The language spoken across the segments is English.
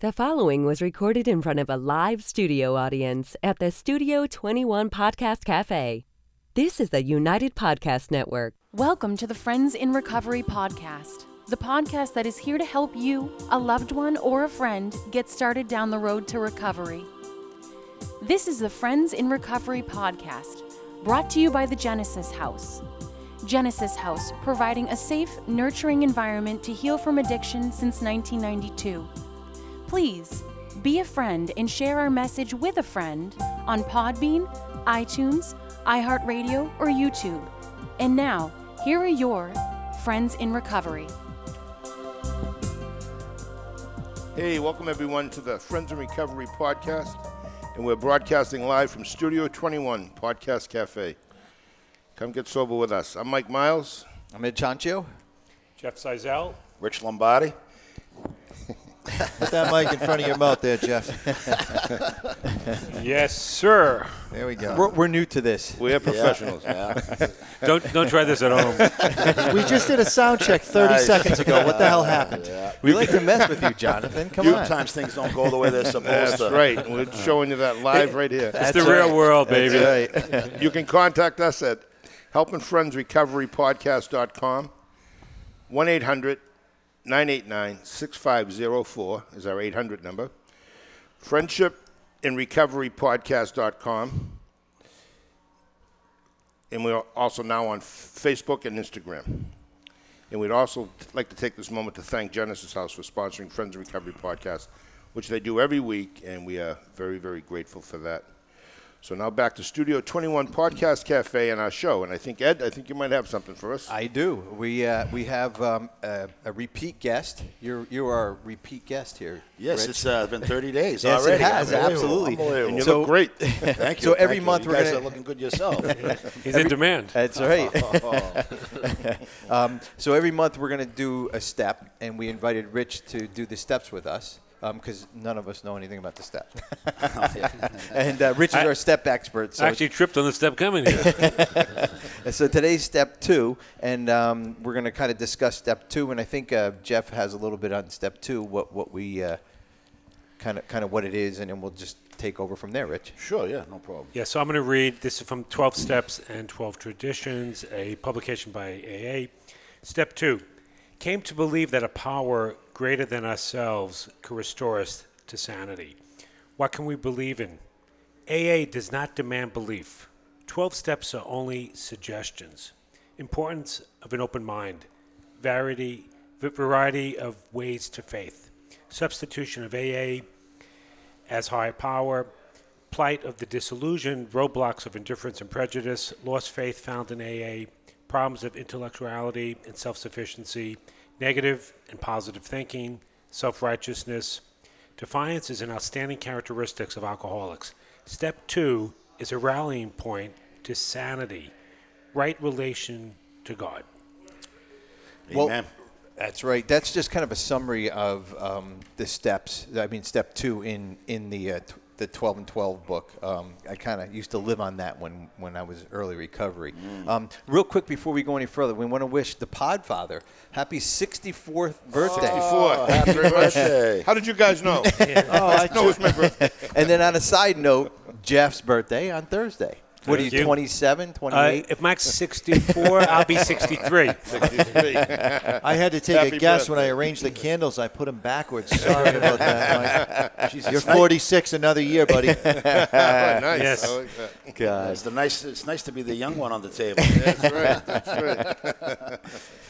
The following was recorded in front of a live studio audience at the Studio 21 Podcast Cafe. This is the United Podcast Network. Welcome to the Friends in Recovery podcast, the podcast that is here to help you, a loved one, or a friend get started down the road to recovery. This is the Friends in Recovery podcast, brought to you by the Genesis House. Genesis House, providing a safe, nurturing environment to heal from addiction since 1992. Please be a friend and share our message with a friend on Podbean, iTunes, iHeartRadio, or YouTube. And now, here are your friends in recovery. Hey, welcome everyone to the Friends in Recovery podcast. And we're broadcasting live from Studio 21 Podcast Cafe. Come get sober with us. I'm Mike Miles. I'm Ed Chancho. Jeff Seisel. Rich Lombardi. Put that mic in front of your mouth there, Jeff. Yes, sir. There we go. We're, we're new to this. We're professionals. Don't don't try this at home. We just did a sound check 30 Nice. seconds ago. What the hell happened? We like to mess with you, Jonathan. Come on. Sometimes things don't go the way they're supposed That's to. right. We're showing you that live right here. It's the real world, baby. That's right. You can contact us at helpingfriendsrecoverypodcast.com. 1 800 989 6504 is our 800 number. Friendshipinrecoverypodcast.com. And we're also now on Facebook and Instagram. And we'd also like to take this moment to thank Genesis House for sponsoring Friends in Recovery podcast, which they do every week, and we are very, very grateful for that. So now back to Studio 21 Podcast Cafe and our show. And I think, Ed, I think you might have something for us. I do. We uh, we have um, a, a repeat guest. You're you are a repeat guest here. Yes, Rich. it's uh, been 30 days Yes, it has, absolutely. Unbelievable. and you So- look great. Thank you. so every thank month you we're guys gonna- are looking good yourself. He's in demand. That's right. um, so every month we're going to do a step, and we invited Rich to do the steps with us because none of us know anything about the step. and uh, Rich is I- our step expert. So I actually tripped on the step coming here. So today's step two, and um, we're going to kind of discuss step two. And I think uh, Jeff has a little bit on step two, what what we kind of kind of what it is, and then we'll just take over from there, Rich. sure, yeah, no problem. yeah, so I'm going to read. This is from 12 Steps and 12 Traditions, a publication by AA. Step two came to believe that a power greater than ourselves could restore us to sanity. What can we believe in? AA does not demand belief. 12 steps are only suggestions. Importance of an open mind, variety, variety of ways to faith, substitution of AA as higher power, plight of the disillusioned, roadblocks of indifference and prejudice, lost faith found in AA, problems of intellectuality and self sufficiency, negative and positive thinking, self righteousness. Defiance is an outstanding characteristics of alcoholics. Step two is a rallying point to sanity, right relation to God. Well, Amen. That's right. That's just kind of a summary of um, the steps. I mean, step two in in the uh, t- the 12 and 12 book. Um, I kind of used to live on that when when I was early recovery. Um, real quick before we go any further, we want to wish the Podfather happy 64th birthday. Before. Happy birthday. How did you guys know? Oh, I No, it's my birthday. and then on a side note, Jeff's birthday on Thursday. What are you, you. 27, Uh, 28? if Mike's 64, I'll be 63. I had to take Happy a guess when. I arranged the candles. I put them backwards. Sorry about that, Mike. Jesus. You're 46 another year, buddy. Oh, nice. Yes. I like that. God. It's, the nice, it's nice to be the young one on the table. That's right. That's right.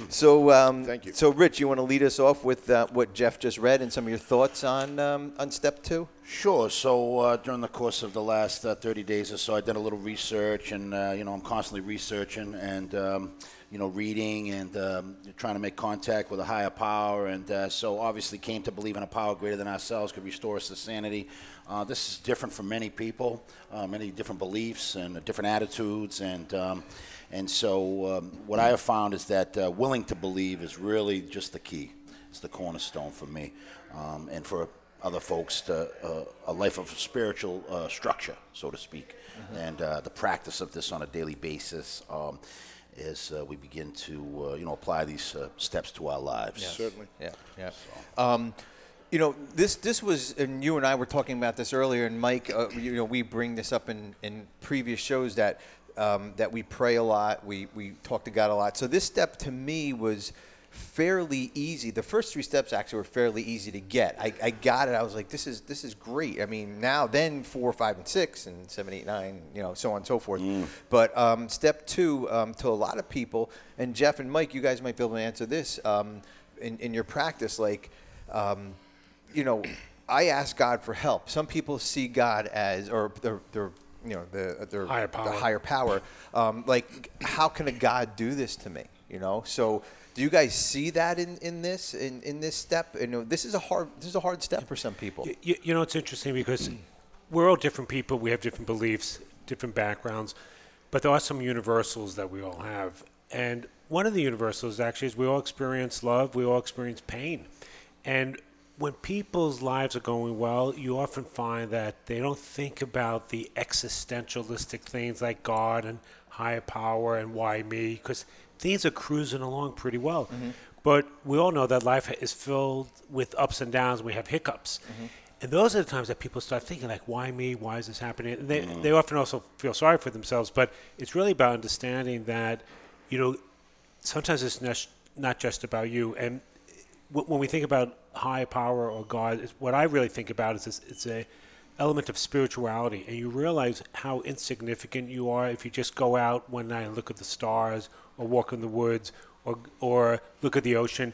So, um, Thank you. So, Rich, you want to lead us off with uh, what Jeff just read and some of your thoughts on um, on step two? Sure. So uh, during the course of the last uh, 30 days or so, I did a little research, and uh, you know, I'm constantly researching and um, you know, reading and um, trying to make contact with a higher power, and uh, so obviously came to believe in a power greater than ourselves could restore us to sanity. Uh, this is different for many people, uh, many different beliefs and different attitudes, and um, and so um, what I have found is that willing to believe is really just the key. It's the cornerstone for me, um, and for other folks to uh, a life of spiritual uh, structure, so to speak, and uh, the practice of this on a daily basis. Um, as uh, we begin to, uh, you know, apply these uh, steps to our lives. Certainly. Yeah, yeah. Um, You know, this this was, and you and I were talking about this earlier, and Mike, uh, you know, we bring this up in, in previous shows that um, that we pray a lot, we we talk to God a lot. So this step to me was fairly easy. The first three steps actually were fairly easy to get. I, I got it. I was like, this is this is great. I mean, now then four, five, and six, and seven, eight, nine, you know, so on and so forth. But um, step two, um, to a lot of people, and Jeff and Mike, you guys might be able to answer this um, in in your practice, like. Um, you know, I ask God for help. Some people see God as, or their, their you know, the their Higher the power. higher power. Um, like, how can a God do this to me? You know, so do you guys see that in, in this in, in this step? You know, this is a hard this is a hard step for some people. You, you know, it's interesting because we're all different people. We have different beliefs, different backgrounds, but there are some universals that we all have. And one of the universals actually is we all experience love, we all experience pain. And when people's lives are going well, you often find that they don't think about the existentialistic things like God and higher power and why me, because things are cruising along pretty well. Mm-hmm. But we all know that life is filled with ups and downs. We have hiccups. Mm-hmm. And those are the times that people start thinking, like, why me? Why is this happening? And they, mm-hmm. they often also feel sorry for themselves. But it's really about understanding that, you know, sometimes it's not, not just about you. And w- when we think about high power or God, it's, what I really think about is this, it's a element of spirituality, and you realize how insignificant you are if you just go out one night and look at the stars, or walk in the woods, or or look at the ocean.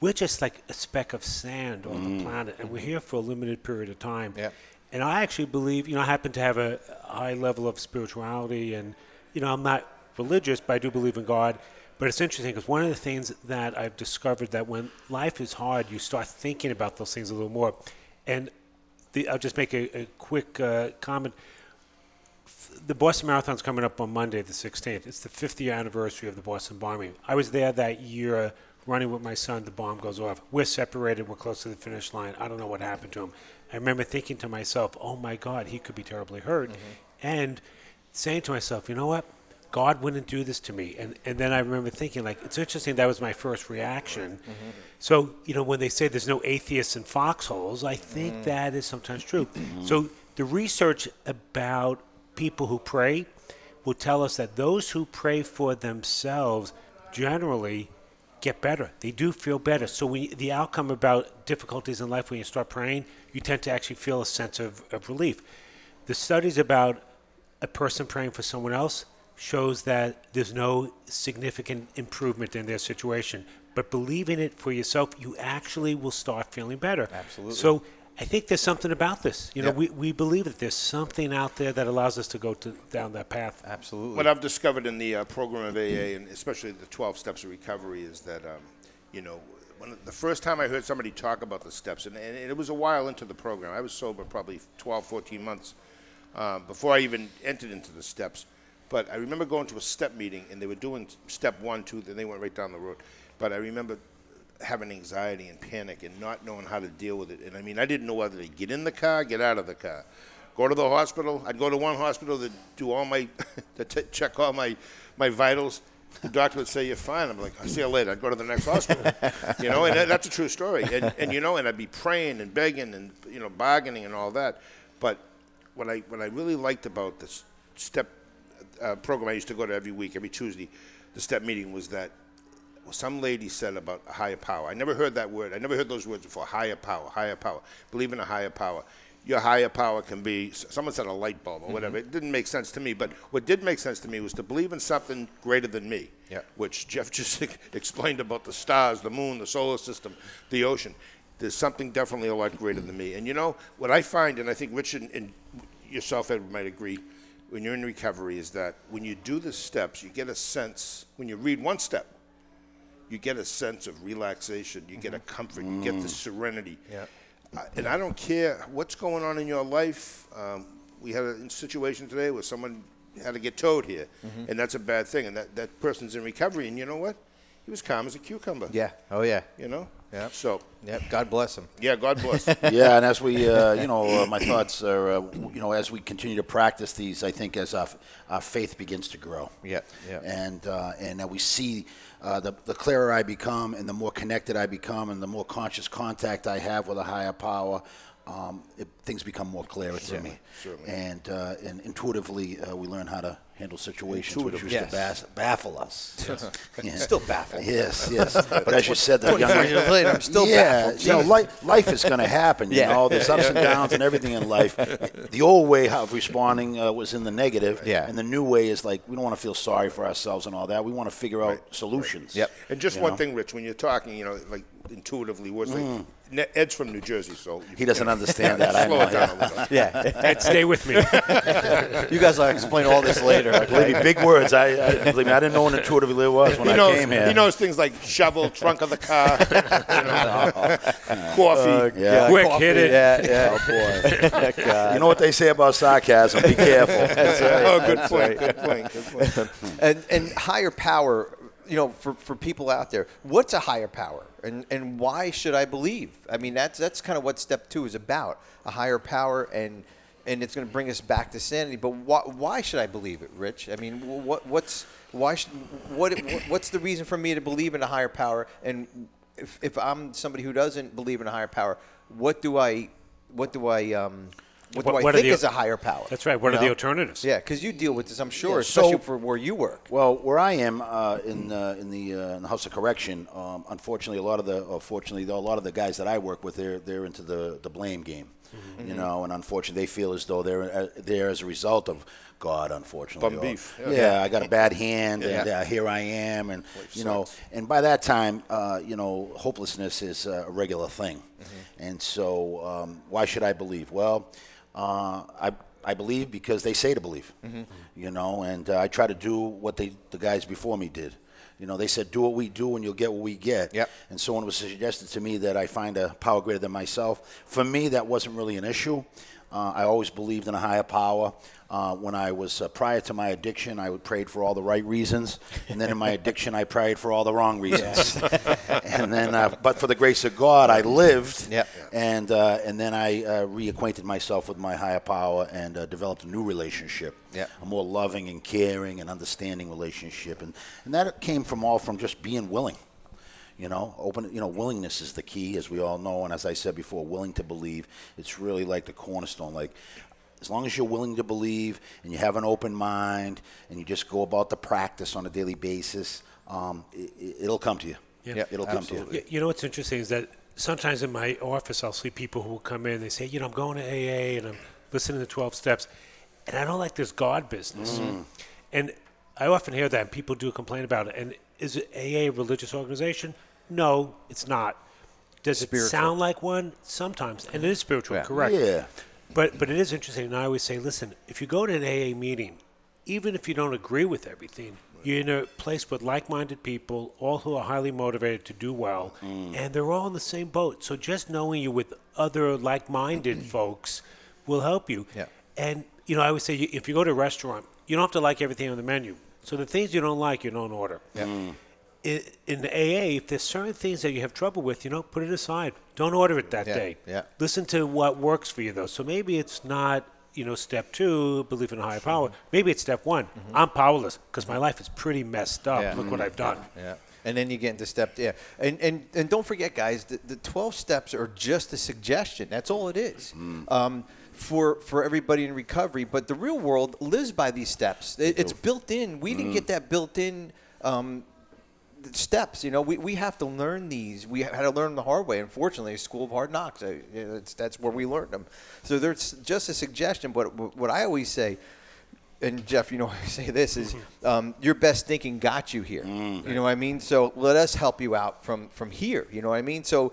We're just like a speck of sand on the mm. planet, and we're here for a limited period of time. Yeah. And I actually believe, you know, I happen to have a high level of spirituality, and you know, I'm not religious, but I do believe in God. But it's interesting because one of the things that I've discovered that when life is hard, you start thinking about those things a little more. And the, I'll just make a, a quick uh, comment. F- The Boston Marathon's coming up on Monday, the 16th. It's the 50th anniversary of the Boston bombing. I was there that year running with my son. The bomb goes off. We're separated. We're close to the finish line. I don't know what happened to him. I remember thinking to myself, oh my God, he could be terribly hurt. And saying to myself, you know what? God wouldn't do this to me. And, and then I remember thinking, like, it's interesting, that was my first reaction. So, you know, when they say there's no atheists in foxholes, I think mm. that is sometimes true. Mm-hmm. so the research about people who pray will tell us that those who pray for themselves generally get better. They do feel better. So when the outcome about difficulties in life when you start praying, you tend to actually feel a sense of, of relief. The studies about a person praying for someone else shows that there's no significant improvement in their situation. But believing it for yourself, you actually will start feeling better. Absolutely. So I think there's something about this. You know, Yeah. we, we believe that there's something out there that allows us to go to, down that path. Absolutely. What I've discovered in the uh, program of AA, and especially the 12 steps of recovery, is that, um, you know, when the first time I heard somebody talk about the steps, and, and it was a while into the program, I was sober probably 12, 14 months um, before I even entered into the steps. But I remember going to a step meeting, and they were doing step one, two, then they went right down the road. But I remember having anxiety and panic and not knowing how to deal with it. And I mean, I didn't know whether to get in the car, get out of the car, go to the hospital. I'd go to one hospital to do all my, to t- check all my, my vitals. The doctor would say, "You're fine." I'm like, "I'll see you later." I'd go to the next hospital, you know, and that, that's a true story. And, and you know, and I'd be praying and begging and you know bargaining and all that. But what I what I really liked about this step uh, program I used to go to every week, every Tuesday, the step meeting was that some lady said about a higher power. I never heard that word. I never heard those words before. Higher power, higher power. Believe in a higher power. Your higher power can be, someone said a light bulb or whatever. It didn't make sense to me. But what did make sense to me was to believe in something greater than me, Yeah. which Jeff just explained about the stars, the moon, the solar system, the ocean. There's something definitely a lot greater than me. And you know, what I find, and I think Richard and yourself, Edward, might agree, when you're in recovery, is that when you do the steps, you get a sense, when you read one step, you get a sense of relaxation, you get a comfort, you get the serenity. Yeah. Uh, and I don't care what's going on in your life. Um, we had a situation today where someone had to get towed here, and that's a bad thing. And that, that person's in recovery, and you know what? He was calm as a cucumber. yeah. Oh yeah. You know, Yep. So, Yep. God bless him. yeah, God bless. yeah, and as we, uh, you know, uh, my thoughts are, uh, you know, as we continue to practice these, I think as our, our faith begins to grow. Yeah. Yeah. And uh, and that we see uh, the the clearer I become, and the more connected I become, and the more conscious contact I have with a higher power. Um, it, things become more clearer to me, and uh, and intuitively uh, we learn how to handle situations which used Yes. to bas- baffle us. Yeah. Still baffled. Yes, yes. But as you said, the 24 young years later, I'm still yeah, baffled. You know, life, life is going to happen. You Yeah. know, there's ups and downs and everything in life. The old way of responding uh, was in the negative, Yeah. and the new way is like we don't want to feel sorry for ourselves and all that. We want to figure out solutions. Yep. And just You one know? thing, Rich, when you're talking, you know, like intuitively, what's like, Ne- Ed's from New Jersey, so He doesn't understand that. I Slow know. it down yeah. a little. Yeah. Ed, stay with me. you guys will explain all this later. Believe me, big words. I, I believe me. I didn't know what intuitively was when He I knows, came here. he knows things like shovel, trunk of the car, you know, coffee. Oh, yeah. Quick, hit it. Yeah, yeah. Oh boy. you know what they say about sarcasm? Be careful. Oh, good point, good point, good point. and and higher power you know for, for people out there what's a higher power and and why should i believe i mean that's that's kind of what step two is about a higher power and and it's going to bring us back to sanity but why, why should i believe it rich i mean what what's why should what what's the reason for me to believe in a higher power and if, if i'm somebody who doesn't believe in a higher power what do i what do i um what, What- do I what think the- is a higher power? That's right. What You are the alternatives? Yeah, because you deal with this, I'm sure, Yeah, especially so- for where you work. Well, where I am uh, in uh, in the uh, in the House of Correction, um, unfortunately, a lot of the fortunately, though, a lot of the guys that I work with, they're they're into the, the blame game, you know, and unfortunately, they feel as though they're uh, there as a result of God. Unfortunately, Bum or- beef, Yeah. yeah. I got a bad hand, and uh, here I am, and you know, and by that time, uh, you know, hopelessness is a regular thing, and so um, why should I believe? Well, uh, I. I believe because they say to believe, you know, and uh, I try to do what they, the guys before me did. You know, they said, do what we do and you'll get what we get. Yep. And someone was suggested to me that I find a power greater than myself, for me, that wasn't really an issue. Uh, I always believed in a higher power. Uh, when I was uh, prior to my addiction, I would prayed for all the right reasons, and then in my addiction, I prayed for all the wrong reasons. and then, uh, but for the grace of God, I lived, Yep. and uh, and then I uh, reacquainted myself with my higher power and uh, developed a new relationship, Yep. a more loving and caring and understanding relationship, and and that came from all from just being willing. You know, open. You know, willingness is the key, as we all know, and as I said before, willing to believe. It's really like the cornerstone. Like, as long as you're willing to believe and you have an open mind and you just go about the practice on a daily basis, um, it, it'll come to you. Yeah. it'll come to you. You know what's interesting is that sometimes in my office I'll see people who will come in. And they say, you know, I'm going to AA and I'm listening to 12 steps, and I don't like this God business. And I often hear that, and people do complain about it. And is it AA a religious organization? No, it's not. Does it Spiritual. sound like one? Sometimes, and it is spiritual, Yeah. correct? Yeah. But but it is interesting, and I always say, listen, if you go to an AA meeting, even if you don't agree with everything, you're in a place with like-minded people, all who are highly motivated to do well, mm. and they're all in the same boat. So just knowing you with other like-minded folks will help you. Yeah. And you know, I always say, if you go to a restaurant, you don't have to like everything on the menu. So the things you don't like, you don't order. In, mm. In the AA, if there's certain things that you have trouble with, you know, put it aside. Don't order it that Yeah, day. yeah. Listen to what works for you, though. So maybe it's not, you know, step two, belief in a higher power. Maybe it's step one. I'm powerless because my life is pretty messed up. Mm-hmm. Yeah. Look what I've done. Yeah. And then you get into step, yeah. And, and, and don't forget, guys, the, the 12 steps are just a suggestion. That's all it is um, for, for everybody in recovery. But the real world lives by these steps. It, it's built in. We didn't get that built in um, steps. You know, we, we have to learn these. We had to learn them the hard way. Unfortunately, School of Hard Knocks. Uh, that's, that's where we learned them. So there's just a suggestion. But what I always say, and Jeff, you know, I say this is um, your best thinking got you here. You know what I mean? So let us help you out from from here. You know what I mean? So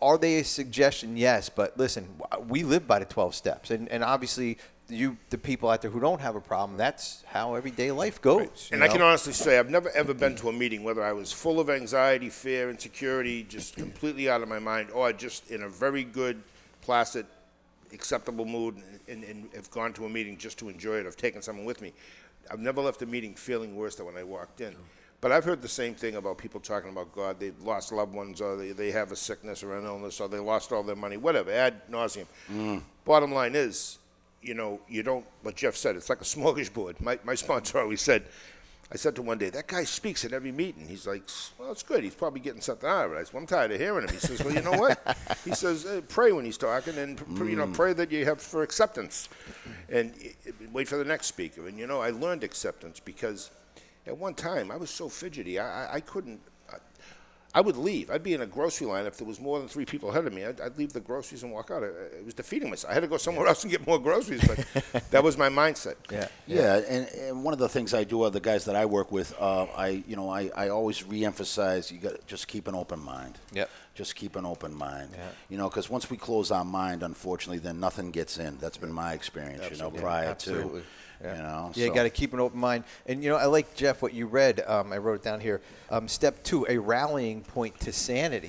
are they a suggestion? Yes, but listen, we live by the twelve steps, and and obviously you, the people out there who don't have a problem, that's how everyday life goes. you And I can honestly say I've never ever been to a meeting whether I was full of anxiety, fear, insecurity, just completely out of my mind, or just in a very good, placid, acceptable mood, and, and have gone to a meeting just to enjoy it. I've taken someone with me. I've never left a meeting feeling worse than when I walked in. But I've heard the same thing about people talking about God. They've lost loved ones, or they, they have a sickness or an illness, or they lost all their money, whatever, ad nauseum. Mm. Bottom line is, you know, you don't, what Jeff said, it's like a smorgasbord. My, my sponsor always said, I said to him one day, that guy speaks at every meeting. He's like, well, it's good. He's probably getting something out of it. I said, well, I'm tired of hearing him. He says, well, you know what? he says, pray when he's talking and, pr- you know, mm. pray that you have for acceptance and wait for the next speaker. And, you know, I learned acceptance because at one time I was so fidgety. I, I, I couldn't, I, I would leave. I'd be in a grocery line if there was more than three people ahead of me. I'd, I'd leave the groceries and walk out. It, it was defeating myself. I had to go somewhere else and get more groceries, but that was my mindset. Yeah. Yeah, and, and one of the things I do, are the guys that I work with, uh, I you know I, I always reemphasize you got to just keep an open mind. Yeah. Just keep an open mind. Yeah. You know, because once we close our mind, unfortunately, then nothing gets in. That's been my experience. You know, prior Absolutely. to. Yeah. You know, Yeah, you got to keep an open mind. And you know, I like Jeff what you read. Um, I wrote it down here. Um, step two: a rallying point to sanity.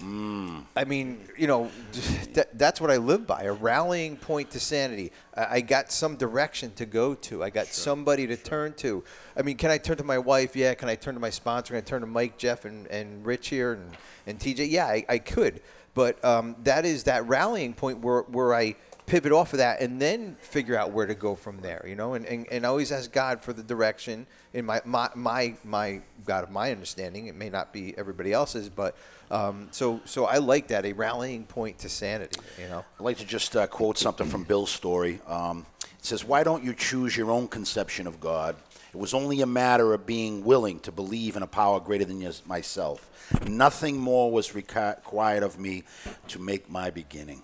I mean, you know, that, that's what I live by: a rallying point to sanity. I, I got some direction to go to. I got somebody to turn to. I mean, can I turn to my wife? Yeah. Can I turn to my sponsor? Can I turn to Mike, Jeff, and, and Rich here, and, and TJ? Yeah, I, I could. But um, that is that rallying point where where I pivot off of that and then figure out where to go from there you know and, and, and always ask god for the direction in my, my my my god of my understanding it may not be everybody else's but um, so so i like that a rallying point to sanity you know I'd like to just uh, quote something from Bill's story. Um, it says, Why don't you choose your own conception of God? It was only a matter of being willing to believe in a power greater than myself. Nothing more was required of me to make my beginning.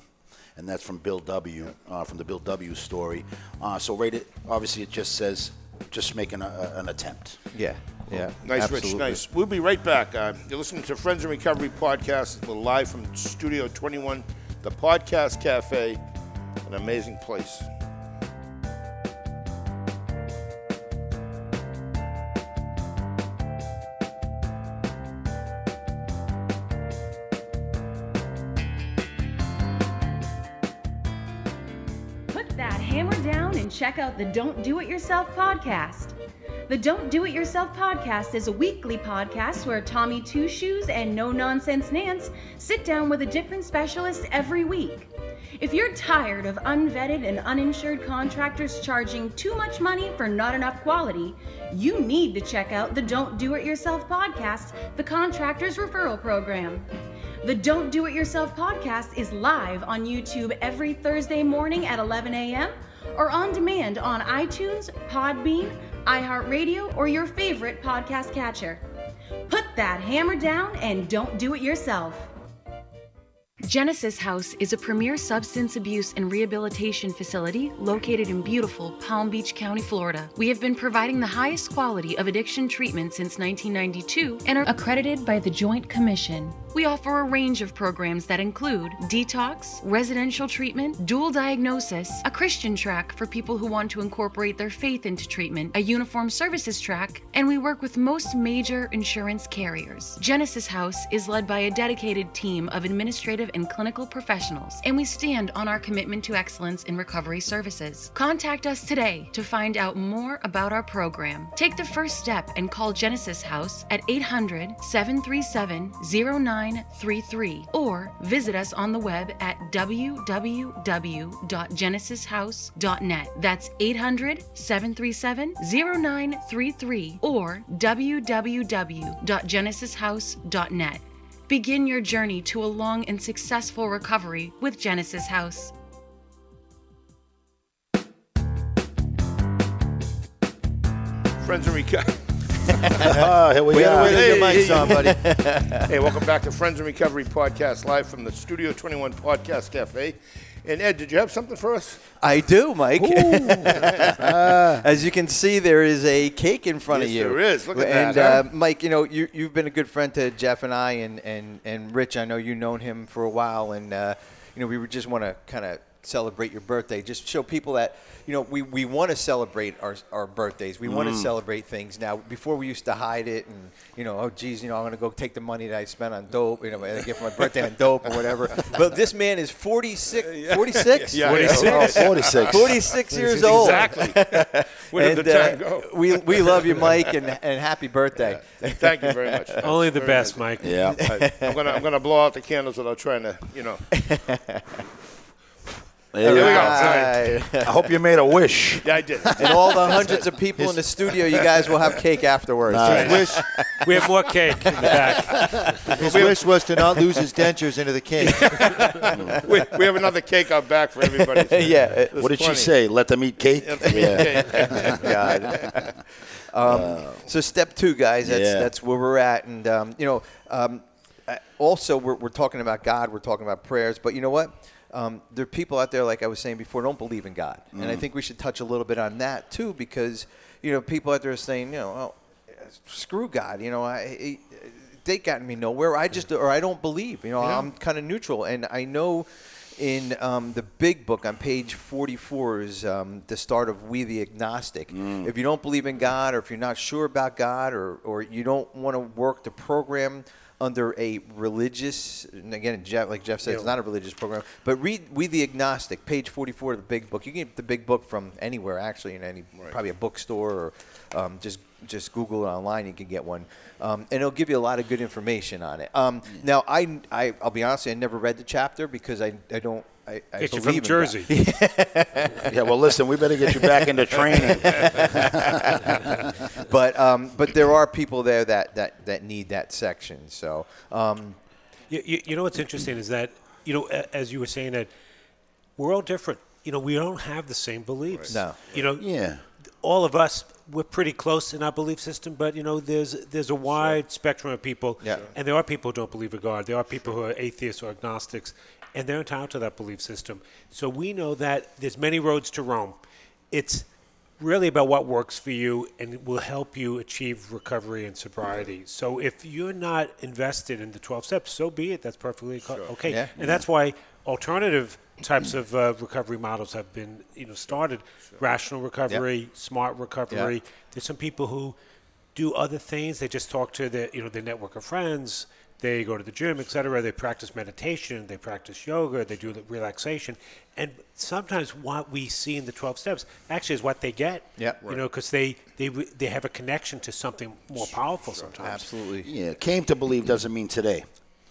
And that's from Bill W., uh, from the Bill W. story. Uh, so, right, it, obviously, it just says, just making a, a- an attempt. yeah yeah Nice, absolutely. Rich. Nice. We'll be right back. Uh, you're listening to Friends in Recovery podcast. We're live from Studio 21, the Podcast Cafe, an amazing place. Check out the Don't Do It Yourself podcast. The Don't Do It Yourself podcast is a weekly podcast where Tommy Two Shoes and No Nonsense Nance sit down with a different specialist every week. If you're tired of unvetted and uninsured contractors charging too much money for not enough quality, you need to check out the Don't Do It Yourself podcast, the Contractors Referral Program. The Don't Do It Yourself podcast is live on YouTube every Thursday morning at 11 a.m. or on demand on iTunes, Podbean, iHeartRadio, or your favorite podcast catcher. Put that hammer down and don't do it yourself. Genesis House is a premier substance abuse and rehabilitation facility located in beautiful Palm Beach County, Florida. We have been providing the highest quality of addiction treatment since 1992 and are accredited by the Joint Commission. We offer a range of programs that include detox, residential treatment, dual diagnosis, a Christian track for people who want to incorporate their faith into treatment, a uniform services track, and we work with most major insurance carriers. Genesis House is led by a dedicated team of administrative and clinical professionals, and we stand on our commitment to excellence in recovery services. Contact us today to find out more about our program. Take the first step and call Genesis House at 800 737 0933 or visit us on the web at www.genesishouse.net. That's 800 737 0933 or www.genesishouse.net. Begin your journey to a long and successful recovery with Genesis House. Friends in Recovery. Ah, here we Wait, are. Hey, mic's hey, on, buddy. hey, welcome back to Friends in Recovery podcast, live from the Studio 21 Podcast Cafe. And Ed, did you have something for us? I do, Mike. As you can see, there is a cake in front of you. there is. Look at and, that, huh? uh, Mike, you know, you, you've been a good friend to Jeff and I, and, and, and Rich. I know you've known him for a while, and uh, you know, we just want to kind of celebrate your birthday. Just show people that you know we, we want to celebrate our, our birthdays. We want to celebrate things now. Before we used to hide it and you know oh geez you know I'm gonna go take the money that I spent on dope you know I get for my birthday on dope or whatever. But this man is 46, 46, Yeah, 46. Oh, 46. 46 years old. Exactly. Where did And, the time uh, go? we we love you, Mike, and and happy birthday. Thank you very much. Only the Very best, nice. Mike. Yeah. I, I'm gonna I'm gonna blow out the candles without trying to, you know. There you we go. go. I hope you made a wish. Yeah, I did. and all the hundreds of people in the studio, you guys will have cake afterwards. Nice. Wish, We have more cake in the back. his wish was to not lose his dentures into the cake. we, we have another cake out back for everybody. yeah. What did she say? Let them eat cake? Yeah. God. um, so step two, guys. That's Yeah. that's where we're at, and um, you know, um, uh, also we're, we're talking about God. We're talking about prayers, but you know what? Um, there are people out there, like I was saying before, don't believe in God, and I think we should touch a little bit on that too, because you know, people out there are saying, you know, well, screw God. You know, I. They gotten me nowhere. I just or I don't believe. You know, I'm kind of neutral, and I know in um, the big book on page 44 is um, the start of We the Agnostic. If you don't believe in God, or if you're not sure about God, or, or you don't want to work the program under a religious, and again, Jeff, like Jeff said, it's not a religious program, but read We the Agnostic, page 44 of the big book. You can get the big book from anywhere, actually, in any, probably a bookstore, or um, just just Google it online. You can get one, um, and it'll give you a lot of good information on it. Um, now, I, I, I'll be honest, I never read the chapter because I, I don't. I, I Get you from in Jersey. Yeah, well, listen, we better get you back into training. but um, but there are people there that, that, that need that section. So um, You, you, you know what's interesting is that you know as you were saying that we're all different. You know we don't have the same beliefs. No. You know. Yeah. All of us we're pretty close in our belief system, but you know there's there's a wide spectrum of people, Yeah. and there are people who don't believe in God. There are people who are atheists or agnostics, and they're entitled to that belief system. So we know that there's many roads to Rome. It's really about what works for you and will help you achieve recovery and sobriety. So if you're not invested in the 12 steps, so be it. That's perfectly co- okay. Yeah. And that's why alternative types of uh, recovery models have been, you know, started. Rational recovery, smart recovery. There's some people who do other things. They just talk to their, you know, their network of friends. They go to the gym, etc. They practice meditation. They practice yoga. They do relaxation. And sometimes what we see in the 12 steps actually is what they get. Yeah. right. You know, because they, they, they have a connection to something more powerful sometimes. absolutely Yeah, came to believe doesn't mean today.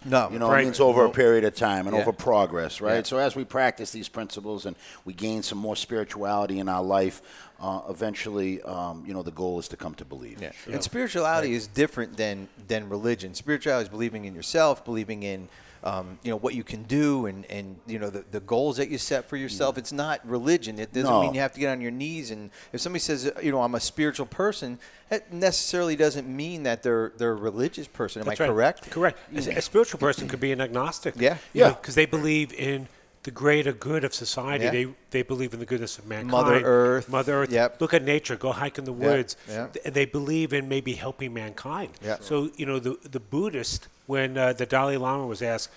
No. You know, Right. it means over a period of time and Yeah. over progress, right? Yeah. So as we practice these principles and we gain some more spirituality in our life, uh, eventually, um, you know, the goal is to come to believe. Yeah. And spirituality is different than than religion. Spirituality is believing in yourself, believing in um, you know what you can do, and and you know the, the goals that you set for yourself. It's not religion. It doesn't No. mean you have to get on your knees. And if somebody says, you know, I'm a spiritual person, that necessarily doesn't mean that they're they're a religious person. Am That's I right. correct? Correct. A, a spiritual person could be an agnostic. Yeah. Yeah. Because they believe in the greater good of society. Yeah. They they believe in the goodness of mankind. Mother Earth. Mother Earth. Yep. Look at nature. Go hike in the woods. Yeah. And they believe in maybe helping mankind. Yeah. So you know the the Buddhist when uh, the Dalai Lama was asked.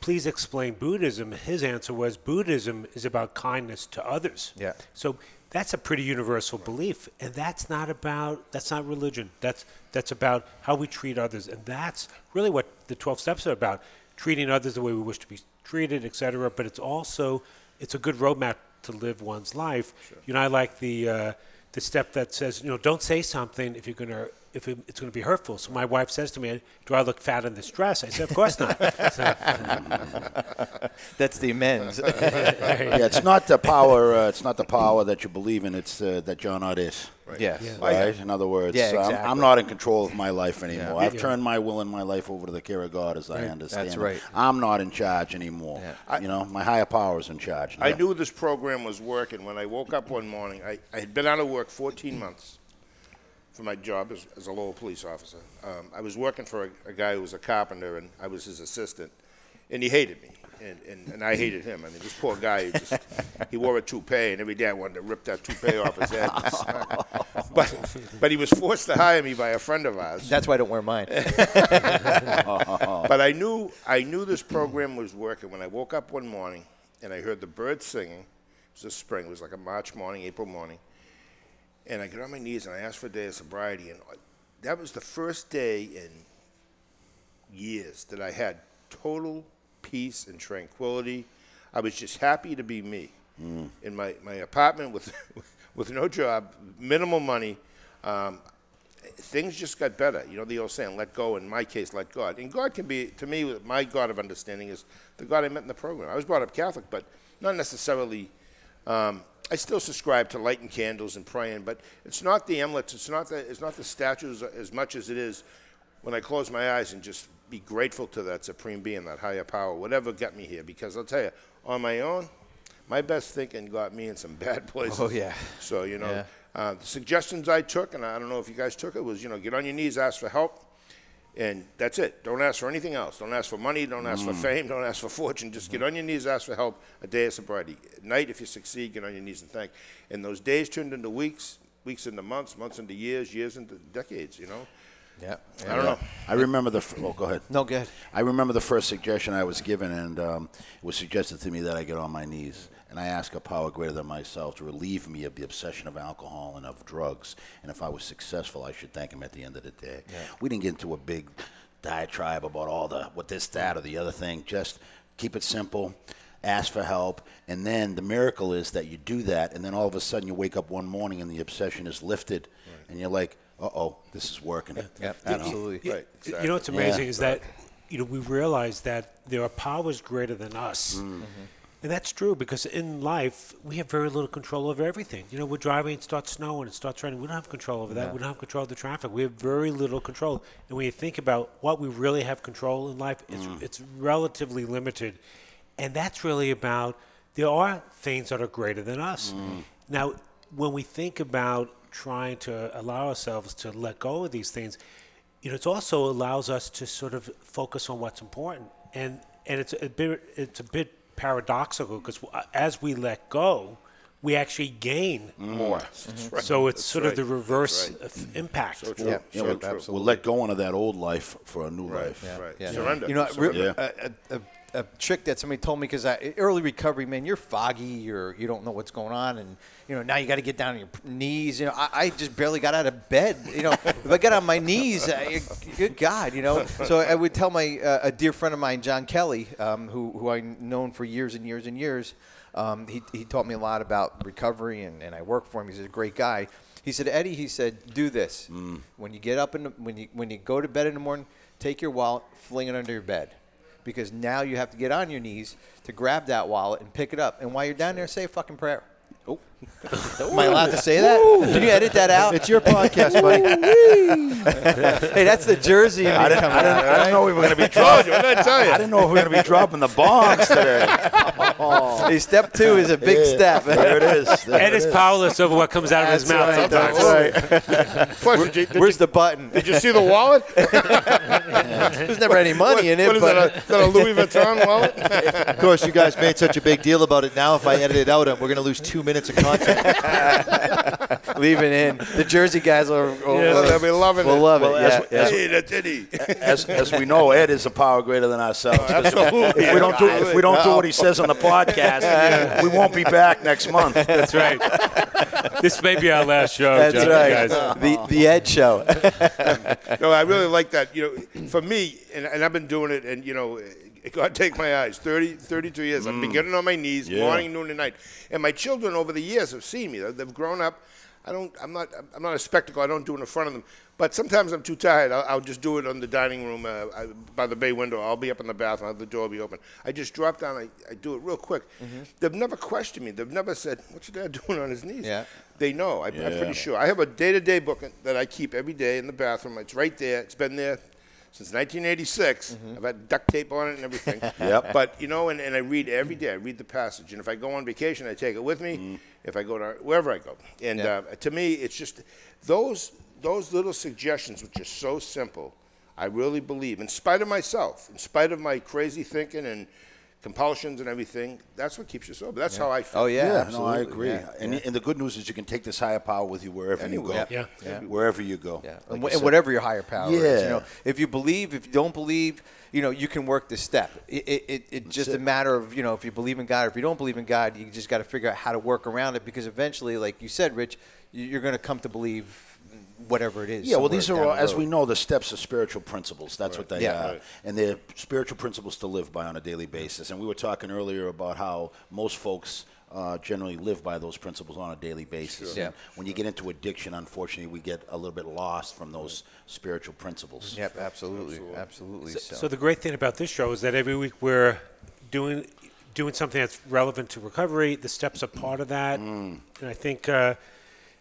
Please explain Buddhism. His answer was Buddhism is about kindness to others. Yeah. So that's a pretty universal belief, and that's not about that's not religion. That's that's about how we treat others, and that's really what the twelve steps are about: treating others the way we wish to be treated, etc. But it's also it's a good roadmap to live one's life. You know, I like the uh, the step that says, you know, don't say something if you're gonna if it, it's going to be hurtful. So my wife says to me, "Do I look fat in this dress?" I said, "Of course not." So, That's the amends. Yeah, it's not the power. Uh, it's not the power that you believe in. It's uh, that you're not it. yes. Right. In other words, Yeah, I'm- I'm, not in control of my life anymore. I've Yeah. turned my will and my life over to the care of God, as I understand. That's it. right. I'm not in charge anymore. Yeah. you know, my higher power is in charge. Now. I knew this program was working when I woke up one morning. I, I had been out of work 14 months for my job as, as a Lowell police officer. Um, I was working for a, a guy who was a carpenter, and I was his assistant, and he hated me. And, and, and I hated him. I mean, this poor guy, he just he wore a toupee, and every day I wanted to rip that toupee off his head. but, but he was forced to hire me by a friend of ours. That's why I don't wear mine. But I knew I knew this program was working when I woke up one morning and I heard the birds singing. It was the spring. It was like a March morning, April morning. And I get on my knees and I ask for a day of sobriety. And that was the first day in years that I had total peace and tranquility. I was just happy to be me in my, my apartment with with no job, minimal money. Um, things just got better. You know the old saying, "Let go." In my case, let God. And God can be to me. My God of understanding is the God I met in the program. I was brought up Catholic, but not necessarily. Um, I still subscribe to lighting candles and praying, but it's not the amulets. It's not the it's not the statues as much as it is when I close my eyes and just be grateful to that supreme being, that higher power, whatever got me here. Because I'll tell you, on my own, my best thinking got me in some bad places. Oh, yeah. So you know, Yeah. uh, the suggestions I took, and I don't know if you guys took it, was you know get on your knees, ask for help, and that's it. Don't ask for anything else. Don't ask for money. Don't ask for fame. Don't ask for fortune. Just get on your knees, ask for help. A day of sobriety. At night, if you succeed, get on your knees and thank. And those days turned into weeks, weeks into months, months into years, years into decades. You know. Yeah. I don't know. I remember the. f- Oh, go ahead. No, good. I remember the first suggestion I was given, and um, it was suggested to me that I get on my knees and I ask a power greater than myself to relieve me of the obsession of alcohol and of drugs. And if I was successful, I should thank him at the end of the day. We didn't get into a big diatribe about all the what this, that, or the other thing. Just keep it simple. Ask for help, and then the miracle is that you do that, and then all of a sudden you wake up one morning and the obsession is lifted, and you're like, "Uh oh, this is working." Yep, You know? absolutely. Right. You know what's amazing Yeah. is that you know we realize that there are powers greater than us. Mm-hmm. And that's true because in life we have very little control over everything. You know, we're driving, it starts snowing, it starts raining. We don't have control over that. We don't have control of the traffic. We have very little control. And when you think about what we really have control in life, it's, Mm. it's relatively limited. And that's really about there are things that are greater than us. Mm. Now, when we think about trying to allow ourselves to let go of these things, you know, it also allows us to sort of focus on what's important, and and it's a bit it's a bit paradoxical because uh, as we let go, we actually gain mm-hmm. more. So it's sort of the reverse That's of impact. So true. Yeah, Yeah, so we'll, true. we'll let go of that old life for a new Right. life. Right. Yeah. Surrender. You know, re- Surrender. Yeah. a, a, trick that somebody told me because early recovery, man, you're foggy, you're you don't know what's going on, and you know now you got to get down on your knees. You know, I, I just barely got out of bed. You know, if I got on my knees, I, good God, you know. So I would tell my uh, a dear friend of mine, John Kelly, um, who who I known for years and years and years. Um, he he taught me a lot about recovery, and, and I work for him. He's a great guy. He said, Eddie, he said, do this. When you get up in the, when you when you go to bed in the morning, take your wallet, fling it under your bed, because now you have to get on your knees to grab that wallet and pick it up. And while you're down there, say a fucking prayer. Oh, am I allowed to say that? Can you edit that out? It's your podcast, buddy. hey, that's the Jersey I didn't, coming I, didn't, out. I didn't know we were going to be dropping. you, what did I tell you? I didn't know if we were going to be dropping the bombs today. Hey, step two is a big step. There it is. There Ed it is is. powerless over what comes out of his mouth right, sometimes. right. Question, did, did Where's you, the button? did you see the wallet? There's never any money in it. what is but that, a, is that a Louis Vuitton wallet? Of course, you guys made such a big deal about it. Now, if I edit it out, we're going to lose two minutes of content. leave it in. The Jersey guys will, will, Oh, they'll be loving will it. love Well, it. as- Yeah, as- yeah. Hey, that's Eddie. As, as we know, Ed is a power greater than ourselves. Absolutely. If we don't do, if we don't do what he says on the podcast, we won't be back next month. That's right. this may be our last show, That's John, right. guys. The the Ed show. No, I really like that. You know, for me, and, and I've been doing it, and you know, God take my eyes. 30, 32 years. I've been mm. getting on my knees Yeah. morning, noon, and night. And my children over the years have seen me. They've they've grown up. I don't. I'm not. I'm not a spectacle. I don't do it in front of them. But sometimes I'm too tired. I'll, I'll just do it on the dining room uh, I, by the bay window. I'll be up in the bathroom. I'll have the door will be open. I just drop down. I, I do it real quick. Mm-hmm. They've never questioned me. They've never said, "What's your dad doing on his knees?" Yeah. They know. I, I'm Yeah. pretty sure. I have a day-to-day book that I keep every day in the bathroom. It's right there. It's been there since 1986. I've had duct tape on it and everything. Yep. But you know, and, and I read every day. I read the passage, and if I go on vacation, I take it with me. If I go to wherever I go, and Yeah. uh, to me, it's just those those little suggestions, which are so simple. I really believe, in spite of myself, in spite of my crazy thinking and compulsions and everything, that's what keeps you sober. That's how I feel. Oh yeah, Yeah, no, absolutely. I agree. Yeah, And, and the good news is you can take this higher power with you wherever you go. Anywhere. Yeah. Yeah. Wherever you go. Yeah, Like and, you and said. whatever your higher power is, you Yeah. know, if you believe, if you don't believe, you know, you can work the step. It, it, it, it's just a matter of, you know, if you believe in God or if you don't believe in God, you just got to figure out how to work around it because eventually, like you said, Rich, you- you're going to come to believe whatever it is. Yeah, well, these are all, the as we know, the steps are spiritual principles. That's what they Yeah. are, Right. and they're spiritual principles to live by on a daily basis. And we were talking earlier about how most folks uh, generally live by those principles on a daily basis. Yeah. And when you get into addiction, unfortunately, we get a little bit lost from those spiritual principles. Yep, absolutely, absolutely. So, So the great thing about this show is that every week we're doing doing something that's relevant to recovery. The steps are part of that, Mm. and I think. Uh,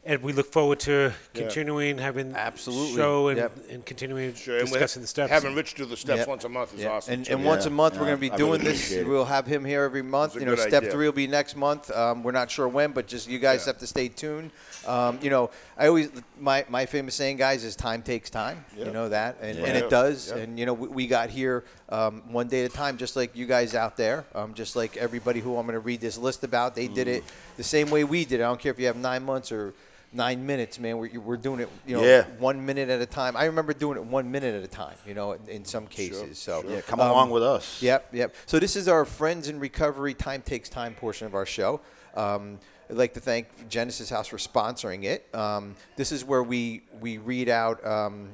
and we look forward to continuing having Absolutely. show and, Yep. and continuing Sure, and we discussing have- the steps. Having Rich do the steps Yep. once a month is Yeah, awesome. And, too. and once a Yeah, month, we're yeah, going to be I doing really this. appreciate it. We'll have him here every month. a You know, good step idea. three will be next month. Um, we're not sure when, but just you guys Yeah. have to stay tuned. Um, you know, I always my my famous saying, guys, is time takes time. Yeah. You know that, and, and Yeah. it does. Yeah. And you know, we, we got here um, one day at a time, just like you guys out there, um, just like everybody who I'm going to read this list about. They did it the same way we did. it. I don't care if you have nine months or. Nine minutes, man. We're, we're doing it, you know, Yeah. one minute at a time. I remember doing it one minute at a time, you know, in, in some cases. So, Yeah, come um, along with us. Yep, yep. So this is our Friends in Recovery Time Takes Time portion of our show. Um, I'd like to thank Genesis House for sponsoring it. Um, this is where we we read out um,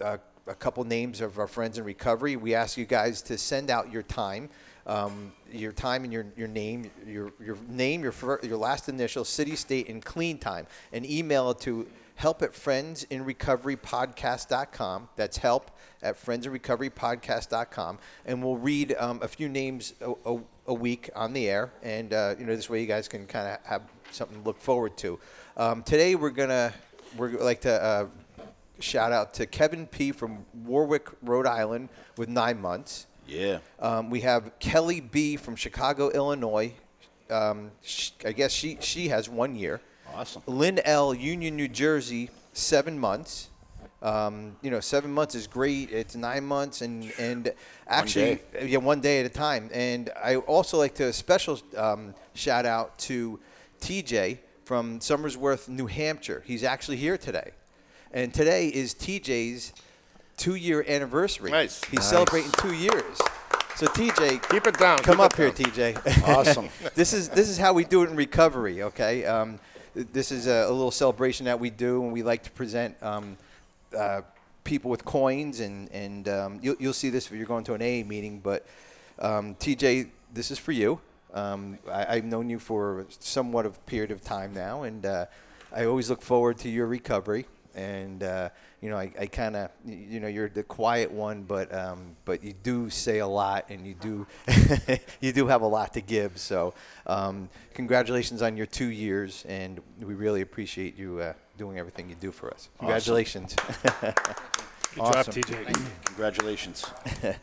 a, a couple names of our friends in recovery. We ask you guys to send out your time. Um, your time and your, your name, your, your name, your, fir- your last initial, city, state, and clean time, and email it to help at friendsinrecoverypodcast.com. That's help at friendsinrecoverypodcast.com. And we'll read um, a few names a, a, a week on the air. And, uh, you know, this way you guys can kind of have something to look forward to. Um, today we're going to, we're like to uh, shout out to Kevin P. from Warwick, Rhode Island with nine months. Yeah. Um, we have Kelly B. from Chicago, Illinois. Um, sh- I guess she, she has one year. Awesome. Lynn L. Union, New Jersey, seven months. Um, you know, seven months is great. It's nine months, and and actually, yeah, one day at a time. And I also like to special um, shout out to TJ from Somersworth, New Hampshire. He's actually here today, and today is TJ's two-year anniversary. Nice. He's Nice. celebrating two years. So TJ, Keep it down. Come keep up it here, down. TJ. Awesome. this is this is how we do it in recovery. Okay. Um, this is a, a little celebration that we do, and we like to present um, uh, people with coins, and and um, you'll, you'll see this if you're going to an AA meeting. But um, TJ, this is for you. Um, I, I've known you for somewhat of a period of time now, and uh, I always look forward to your recovery. And uh, you know, I, I kind of, you know, you're the quiet one, but um, but you do say a lot, and you do you do have a lot to give. So, um, congratulations on your two years, and we really appreciate you uh, doing everything you do for us. Congratulations. Good Awesome. job, TJ. Congratulations.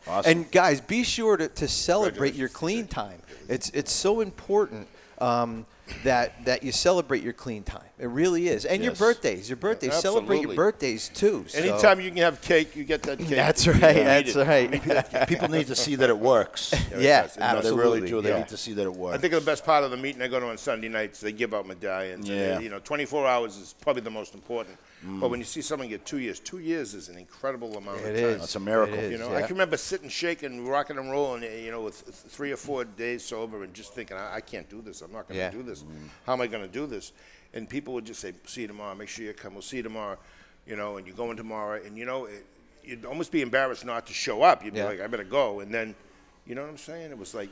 Awesome. And guys, be sure to, to celebrate your clean time. It's it's so important um, that that you celebrate your clean time. It really is, and your birthdays. Your birthdays. Celebrate your birthdays too. so- Anytime you can have cake, you get that cake. That's You right. That's right. People need to see that it works. yeah, does. You know, they absolutely. really do. They yeah. need to see that it works. I think the best part of the meeting I go to on Sunday nights, they give out medallions. and Yeah. they- you know, 24 hours is probably the most important. Mm. But when you see someone get two years, two years is an incredible amount It of time. is. That's a miracle. It is, You know, yeah. I can remember sitting, shaking, rocking and rolling, you know, with three or four days sober and just thinking, I, I can't do this. I'm not going to Yeah. do this. Mm-hmm. How am I going to do this? And people would just say, see you tomorrow. Make sure you come. We'll see you tomorrow. You know, and you go in tomorrow. And, you know, it, you'd almost be embarrassed not to show up. You'd be Yeah. like, I better go. And then, you know what I'm saying? It was like,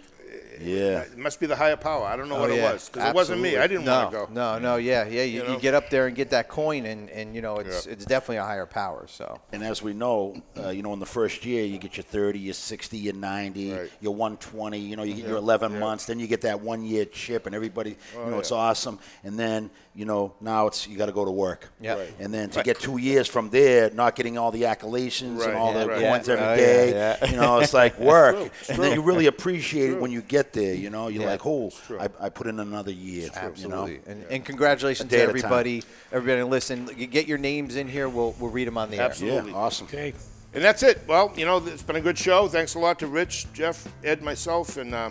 Yeah. it must be the higher power. I don't know Oh, what it was. Because it wasn't me. I didn't no, want to go. No, no, yeah, yeah. You, You you, get up there and get that coin, and, and you know it's Yeah. it's definitely a higher power. So And as we know, uh, you know, in the first year, you get your 30, your 60, your 90, Right. your 120. You know, you get your 11 months. Then you get that one year chip, and everybody, Oh, you know, it's awesome. And then, you know, now it's you got to go to work. Yeah. Right. And then to get two years from there, not getting all the accolation Right, and all yeah, the right. coins Yeah. every Oh, day, yeah, yeah. you know, it's like work. True, it's and then you really appreciate it when you get there. You know, you're Yeah. like, oh. I, I put in another year. absolutely, You know? and, and congratulations to at a time. everybody. Everybody, listen, you get your names in here. We'll we'll read them on the air. Absolutely. Yeah, awesome. Okay. And that's it. Well, you know, it's been a good show. Thanks a lot to Rich, Jeff, Ed, myself, and uh,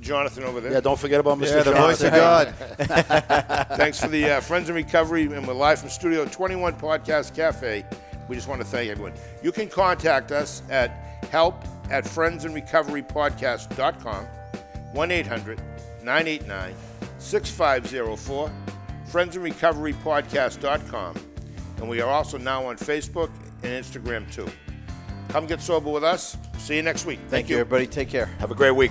Mr. Jonathan over there. Yeah, don't forget about Mr. Yeah, the voice of God. Thanks for the uh, Friends in Recovery, and we're live from Studio 21 Podcast Cafe. We just want to thank everyone. You can contact us at help at friendsinrecoverypodcast.com, 1 800 989 6504, friendsinrecoverypodcast.com. And we are also now on Facebook and Instagram too. Come get sober with us. See you next week. Thank, you, everybody. Take care. Have a great week.